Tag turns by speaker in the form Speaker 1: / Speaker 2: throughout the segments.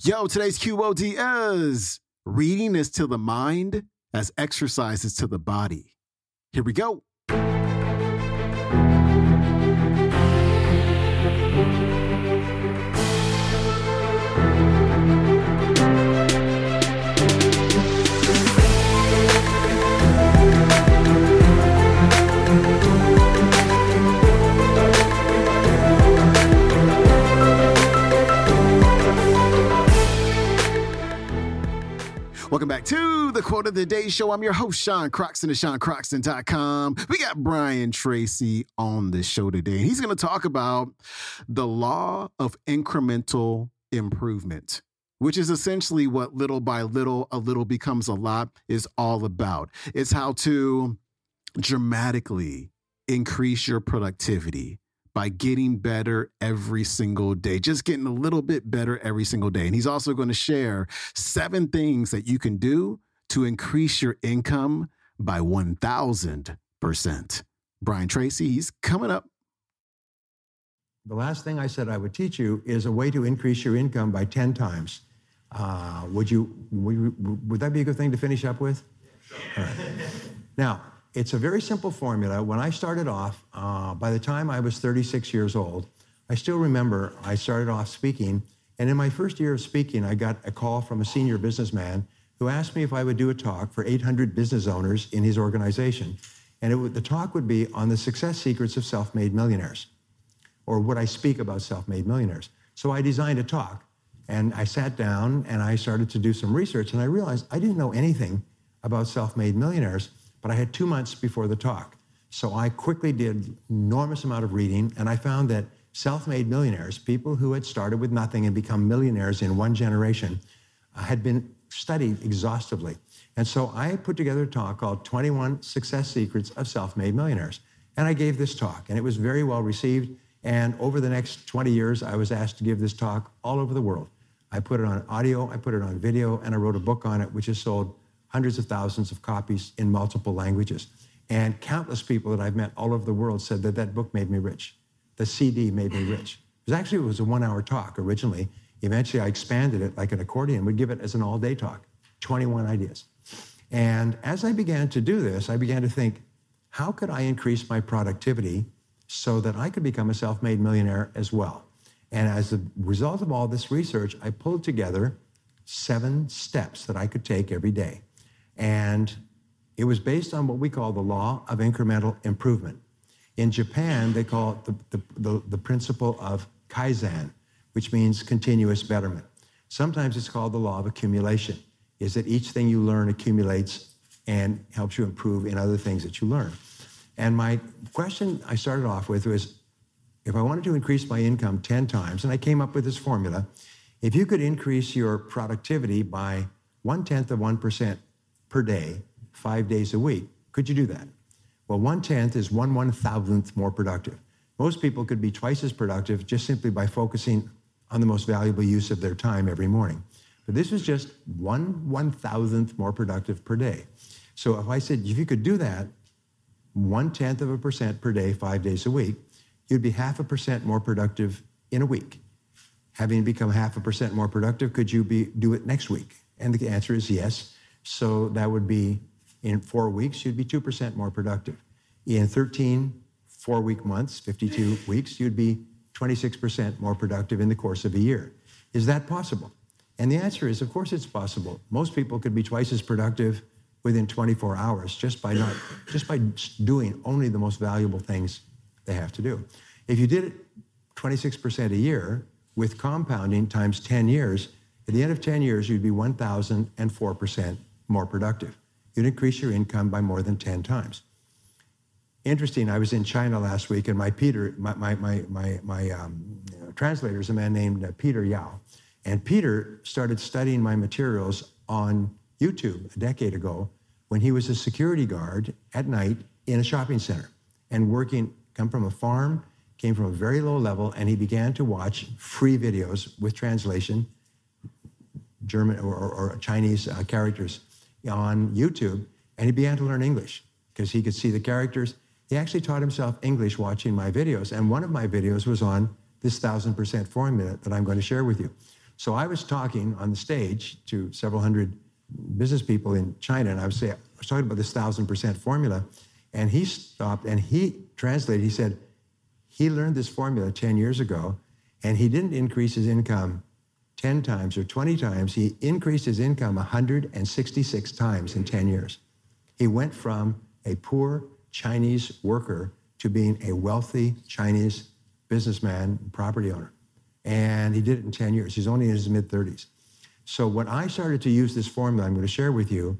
Speaker 1: Yo, today's QOD is reading is to the mind as exercise is to the body. Here we go. Welcome back to the Quote of the Day Show. I'm your host, Sean Croxton of SeanCroxton.com. We got Brian Tracy on the show today. And he's going to talk about the law of incremental improvement, which is essentially what little by little, a little becomes a lot is all about. It's how to dramatically increase your productivity by getting better every single day, just getting a little bit better every single day. And he's also going to share seven things that you can do to increase your income by 1000%. Brian Tracy, he's coming up.
Speaker 2: The last thing I said I would teach you is a way to increase your income by 10 times. Uh, would, you, would, you, would that be a good thing to finish up with? All right. Now, it's a very simple formula. When I started off, uh, by the time I was 36 years old, I still remember I started off speaking. And in my first year of speaking, I got a call from a senior businessman who asked me if I would do a talk for 800 business owners in his organization. And would, the talk would be on the success secrets of self made millionaires, or would I speak about self made millionaires? So I designed a talk. And I sat down and I started to do some research. And I realized I didn't know anything about self made millionaires but I had two months before the talk. So I quickly did enormous amount of reading, and I found that self-made millionaires, people who had started with nothing and become millionaires in one generation, uh, had been studied exhaustively. And so I put together a talk called 21 Success Secrets of Self-Made Millionaires. And I gave this talk, and it was very well received. And over the next 20 years, I was asked to give this talk all over the world. I put it on audio, I put it on video, and I wrote a book on it, which has sold hundreds of thousands of copies in multiple languages. And countless people that I've met all over the world said that that book made me rich. The CD made me rich. It was actually it was a one-hour talk originally. Eventually, I expanded it like an accordion. Would give it as an all-day talk, 21 ideas. And as I began to do this, I began to think, how could I increase my productivity so that I could become a self-made millionaire as well? And as a result of all this research, I pulled together seven steps that I could take every day. And it was based on what we call the law of incremental improvement. In Japan, they call it the, the, the, the principle of kaizen, which means continuous betterment. Sometimes it's called the law of accumulation, is that each thing you learn accumulates and helps you improve in other things that you learn. And my question I started off with was if I wanted to increase my income 10 times, and I came up with this formula, if you could increase your productivity by one tenth of 1% per day, five days a week. Could you do that? Well, one tenth is one one thousandth more productive. Most people could be twice as productive just simply by focusing on the most valuable use of their time every morning. But this was just one one thousandth more productive per day. So if I said, if you could do that, one tenth of a percent per day, five days a week, you'd be half a percent more productive in a week. Having become half a percent more productive, could you be, do it next week? And the answer is yes. So that would be in four weeks, you'd be 2% more productive. In 13 four week months, 52 weeks, you'd be 26% more productive in the course of a year. Is that possible? And the answer is, of course, it's possible. Most people could be twice as productive within 24 hours just by not just by doing only the most valuable things they have to do. If you did it 26% a year with compounding times 10 years, at the end of 10 years, you'd be 1,004% more productive. You'd increase your income by more than 10 times. Interesting, I was in China last week, and my Peter, my, my, my, my, my um, translator is a man named uh, Peter Yao. And Peter started studying my materials on YouTube a decade ago when he was a security guard at night in a shopping center and working, come from a farm, came from a very low level, and he began to watch free videos with translation, German or, or, or Chinese uh, characters on YouTube, and he began to learn English because he could see the characters. He actually taught himself English watching my videos, and one of my videos was on this thousand percent formula that I'm going to share with you. So I was talking on the stage to several hundred business people in China, and I was, say, I was talking about this thousand percent formula, and he stopped and he translated. He said he learned this formula 10 years ago, and he didn't increase his income 10 times or 20 times. He increased his income 166 times in 10 years. He went from a poor Chinese worker to being a wealthy Chinese businessman, property owner. And he did it in 10 years. He's only in his mid 30s. So when I started to use this formula I'm going to share with you,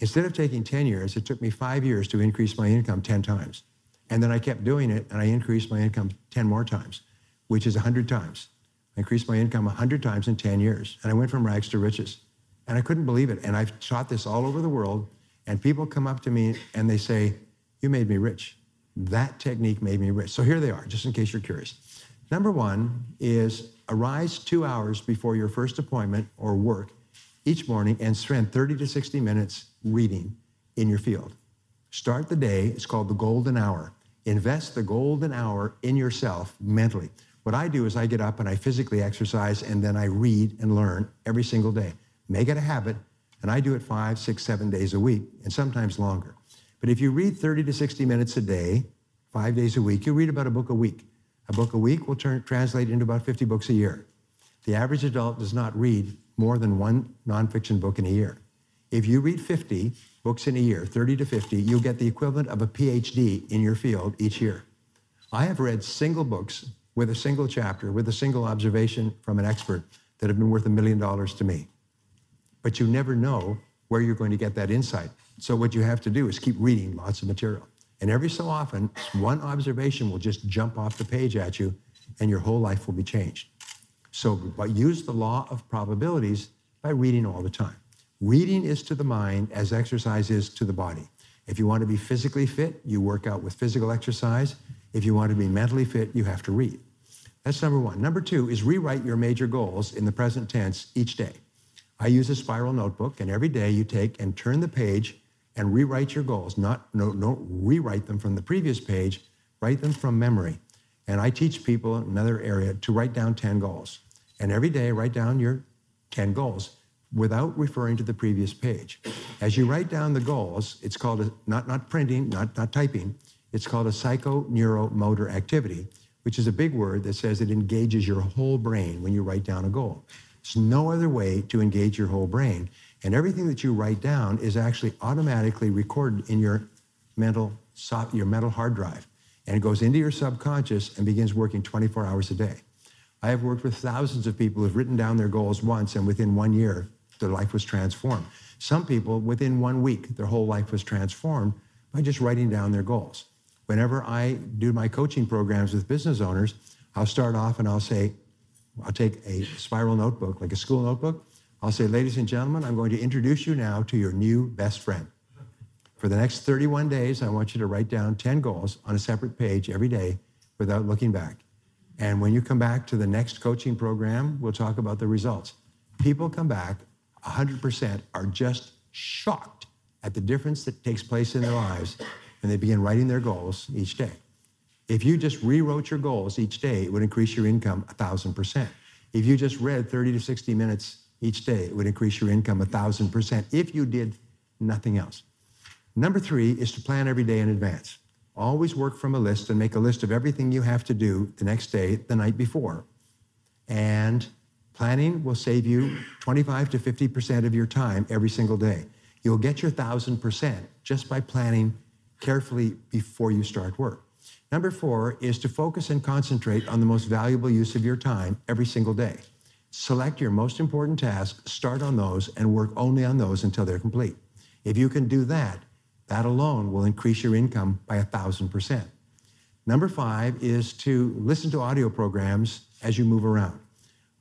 Speaker 2: instead of taking 10 years, it took me five years to increase my income 10 times. And then I kept doing it and I increased my income 10 more times, which is 100 times. Increased my income 100 times in 10 years. And I went from rags to riches. And I couldn't believe it. And I've taught this all over the world. And people come up to me and they say, You made me rich. That technique made me rich. So here they are, just in case you're curious. Number one is arise two hours before your first appointment or work each morning and spend 30 to 60 minutes reading in your field. Start the day, it's called the golden hour. Invest the golden hour in yourself mentally. What I do is I get up and I physically exercise and then I read and learn every single day. Make it a habit, and I do it five, six, seven days a week, and sometimes longer. But if you read 30 to 60 minutes a day, five days a week, you read about a book a week. A book a week will turn, translate into about 50 books a year. The average adult does not read more than one nonfiction book in a year. If you read 50 books in a year, 30 to 50, you'll get the equivalent of a PhD in your field each year. I have read single books with a single chapter, with a single observation from an expert that have been worth a million dollars to me. But you never know where you're going to get that insight. So what you have to do is keep reading lots of material. And every so often, one observation will just jump off the page at you, and your whole life will be changed. So but use the law of probabilities by reading all the time. Reading is to the mind as exercise is to the body. If you want to be physically fit, you work out with physical exercise. If you want to be mentally fit, you have to read. That's number one. Number two is rewrite your major goals in the present tense each day. I use a spiral notebook, and every day you take and turn the page and rewrite your goals. Not no, don't rewrite them from the previous page, write them from memory. And I teach people in another area to write down 10 goals. And every day, write down your 10 goals without referring to the previous page. As you write down the goals, it's called a, not, not printing, not, not typing, it's called a psychoneuromotor activity, which is a big word that says it engages your whole brain when you write down a goal. There's no other way to engage your whole brain. And everything that you write down is actually automatically recorded in your mental, your mental hard drive. And it goes into your subconscious and begins working 24 hours a day. I have worked with thousands of people who've written down their goals once, and within one year, their life was transformed. Some people, within one week, their whole life was transformed by just writing down their goals. Whenever I do my coaching programs with business owners, I'll start off and I'll say, I'll take a spiral notebook, like a school notebook, I'll say, ladies and gentlemen, I'm going to introduce you now to your new best friend. For the next 31 days, I want you to write down 10 goals on a separate page every day without looking back. And when you come back to the next coaching program, we'll talk about the results. People come back, 100% are just shocked at the difference that takes place in their lives when they begin writing their goals each day. If you just rewrote your goals each day, it would increase your income 1,000%. If you just read 30 to 60 minutes each day. It would increase your income a 1,000% if you did nothing else. Number three is to plan every day in advance. Always work from a list and make a list of everything you have to do the next day, the night before. And planning will save you 25 to 50% of your time every single day. You'll get your 1,000% just by planning carefully before you start work. Number four is to focus and concentrate on the most valuable use of your time every single day. Select your most important tasks, start on those, and work only on those until they're complete. If you can do that, that alone will increase your income by a thousand percent. Number five is to listen to audio programs as you move around.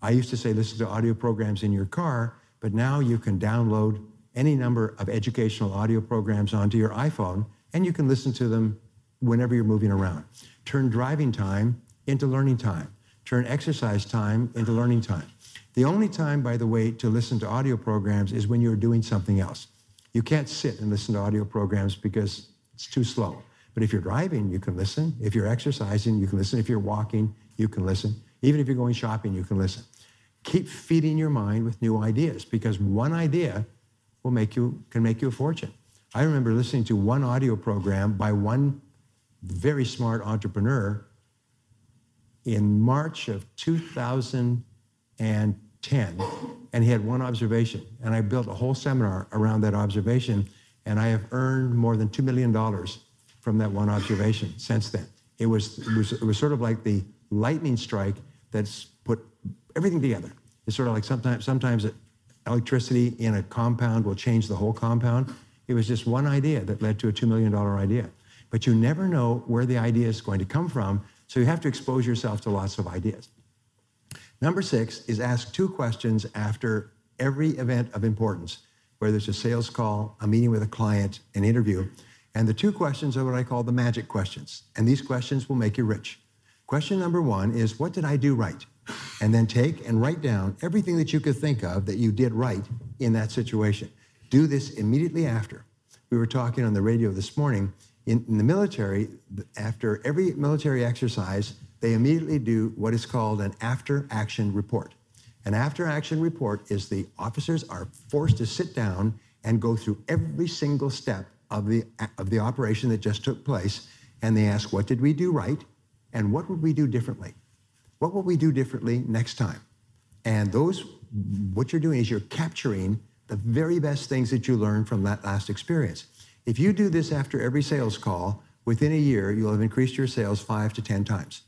Speaker 2: I used to say listen to audio programs in your car, but now you can download any number of educational audio programs onto your iPhone and you can listen to them whenever you're moving around. Turn driving time into learning time. Turn exercise time into learning time. The only time, by the way, to listen to audio programs is when you're doing something else. You can't sit and listen to audio programs because it's too slow. But if you're driving, you can listen. If you're exercising, you can listen. If you're walking, you can listen. Even if you're going shopping, you can listen. Keep feeding your mind with new ideas because one idea will make you, can make you a fortune. I remember listening to one audio program by one very smart entrepreneur in March of 2010, and he had one observation. And I built a whole seminar around that observation, and I have earned more than $2 million from that one observation since then. It was, it was, it was sort of like the lightning strike that's put everything together. It's sort of like sometimes, sometimes electricity in a compound will change the whole compound. It was just one idea that led to a $2 million idea. But you never know where the idea is going to come from, so you have to expose yourself to lots of ideas. Number six is ask two questions after every event of importance, whether it's a sales call, a meeting with a client, an interview. And the two questions are what I call the magic questions. And these questions will make you rich. Question number one is What did I do right? And then take and write down everything that you could think of that you did right in that situation. Do this immediately after. We were talking on the radio this morning. In, in the military, after every military exercise, they immediately do what is called an after action report. An after action report is the officers are forced to sit down and go through every single step of the, of the operation that just took place. And they ask, what did we do right? And what would we do differently? What will we do differently next time? And those, what you're doing is you're capturing the very best things that you learned from that last experience. If you do this after every sales call, within a year, you'll have increased your sales five to 10 times.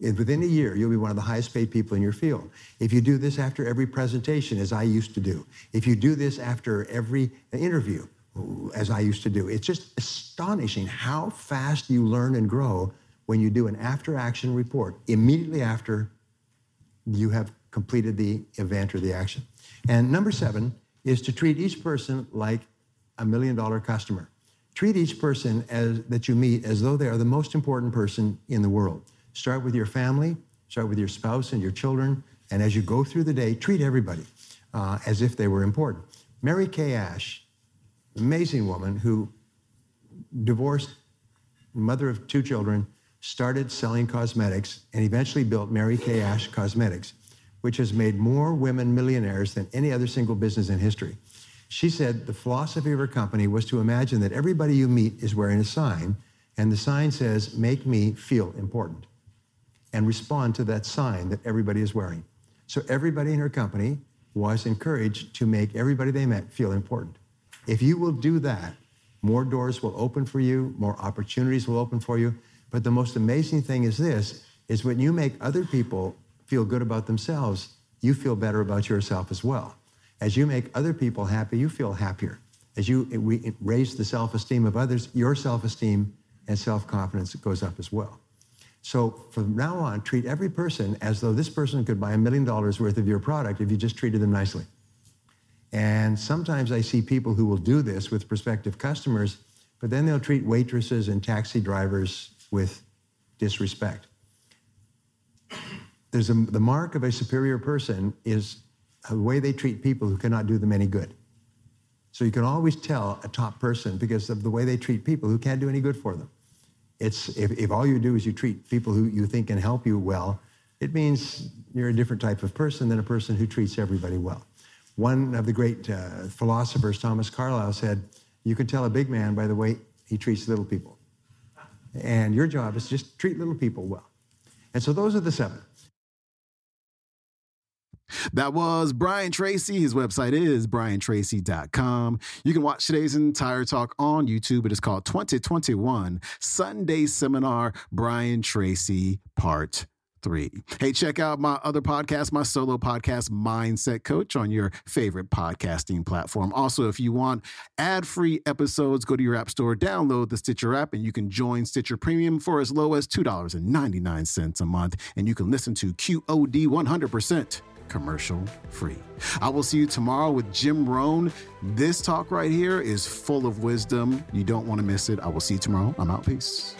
Speaker 2: Within a year, you'll be one of the highest paid people in your field. If you do this after every presentation, as I used to do, if you do this after every interview, as I used to do, it's just astonishing how fast you learn and grow when you do an after action report immediately after you have completed the event or the action. And number seven is to treat each person like a million dollar customer. Treat each person as, that you meet as though they are the most important person in the world. Start with your family, start with your spouse and your children, and as you go through the day, treat everybody uh, as if they were important. Mary Kay Ash, amazing woman who divorced, mother of two children, started selling cosmetics, and eventually built Mary Kay Ash Cosmetics, which has made more women millionaires than any other single business in history. She said the philosophy of her company was to imagine that everybody you meet is wearing a sign, and the sign says, Make me feel important, and respond to that sign that everybody is wearing. So everybody in her company was encouraged to make everybody they met feel important. If you will do that, more doors will open for you, more opportunities will open for you, but the most amazing thing is this, is when you make other people feel good about themselves, you feel better about yourself as well. As you make other people happy, you feel happier. As you we raise the self-esteem of others, your self-esteem and self-confidence goes up as well. So from now on, treat every person as though this person could buy a million dollars worth of your product if you just treated them nicely. And sometimes I see people who will do this with prospective customers, but then they'll treat waitresses and taxi drivers with disrespect. There's a, the mark of a superior person is the way they treat people who cannot do them any good. So you can always tell a top person because of the way they treat people who can't do any good for them. It's if, if all you do is you treat people who you think can help you well, it means you're a different type of person than a person who treats everybody well. One of the great uh, philosophers, Thomas Carlyle, said, "You can tell a big man by the way he treats little people." And your job is just treat little people well. And so those are the seven.
Speaker 1: That was Brian Tracy. His website is briantracy.com. You can watch today's entire talk on YouTube. It is called 2021 Sunday Seminar Brian Tracy Part three. Hey, check out my other podcast, my solo podcast, Mindset Coach, on your favorite podcasting platform. Also, if you want ad free episodes, go to your app store, download the Stitcher app, and you can join Stitcher Premium for as low as $2.99 a month. And you can listen to QOD 100% commercial free. I will see you tomorrow with Jim Rohn. This talk right here is full of wisdom. You don't want to miss it. I will see you tomorrow. I'm out. Peace.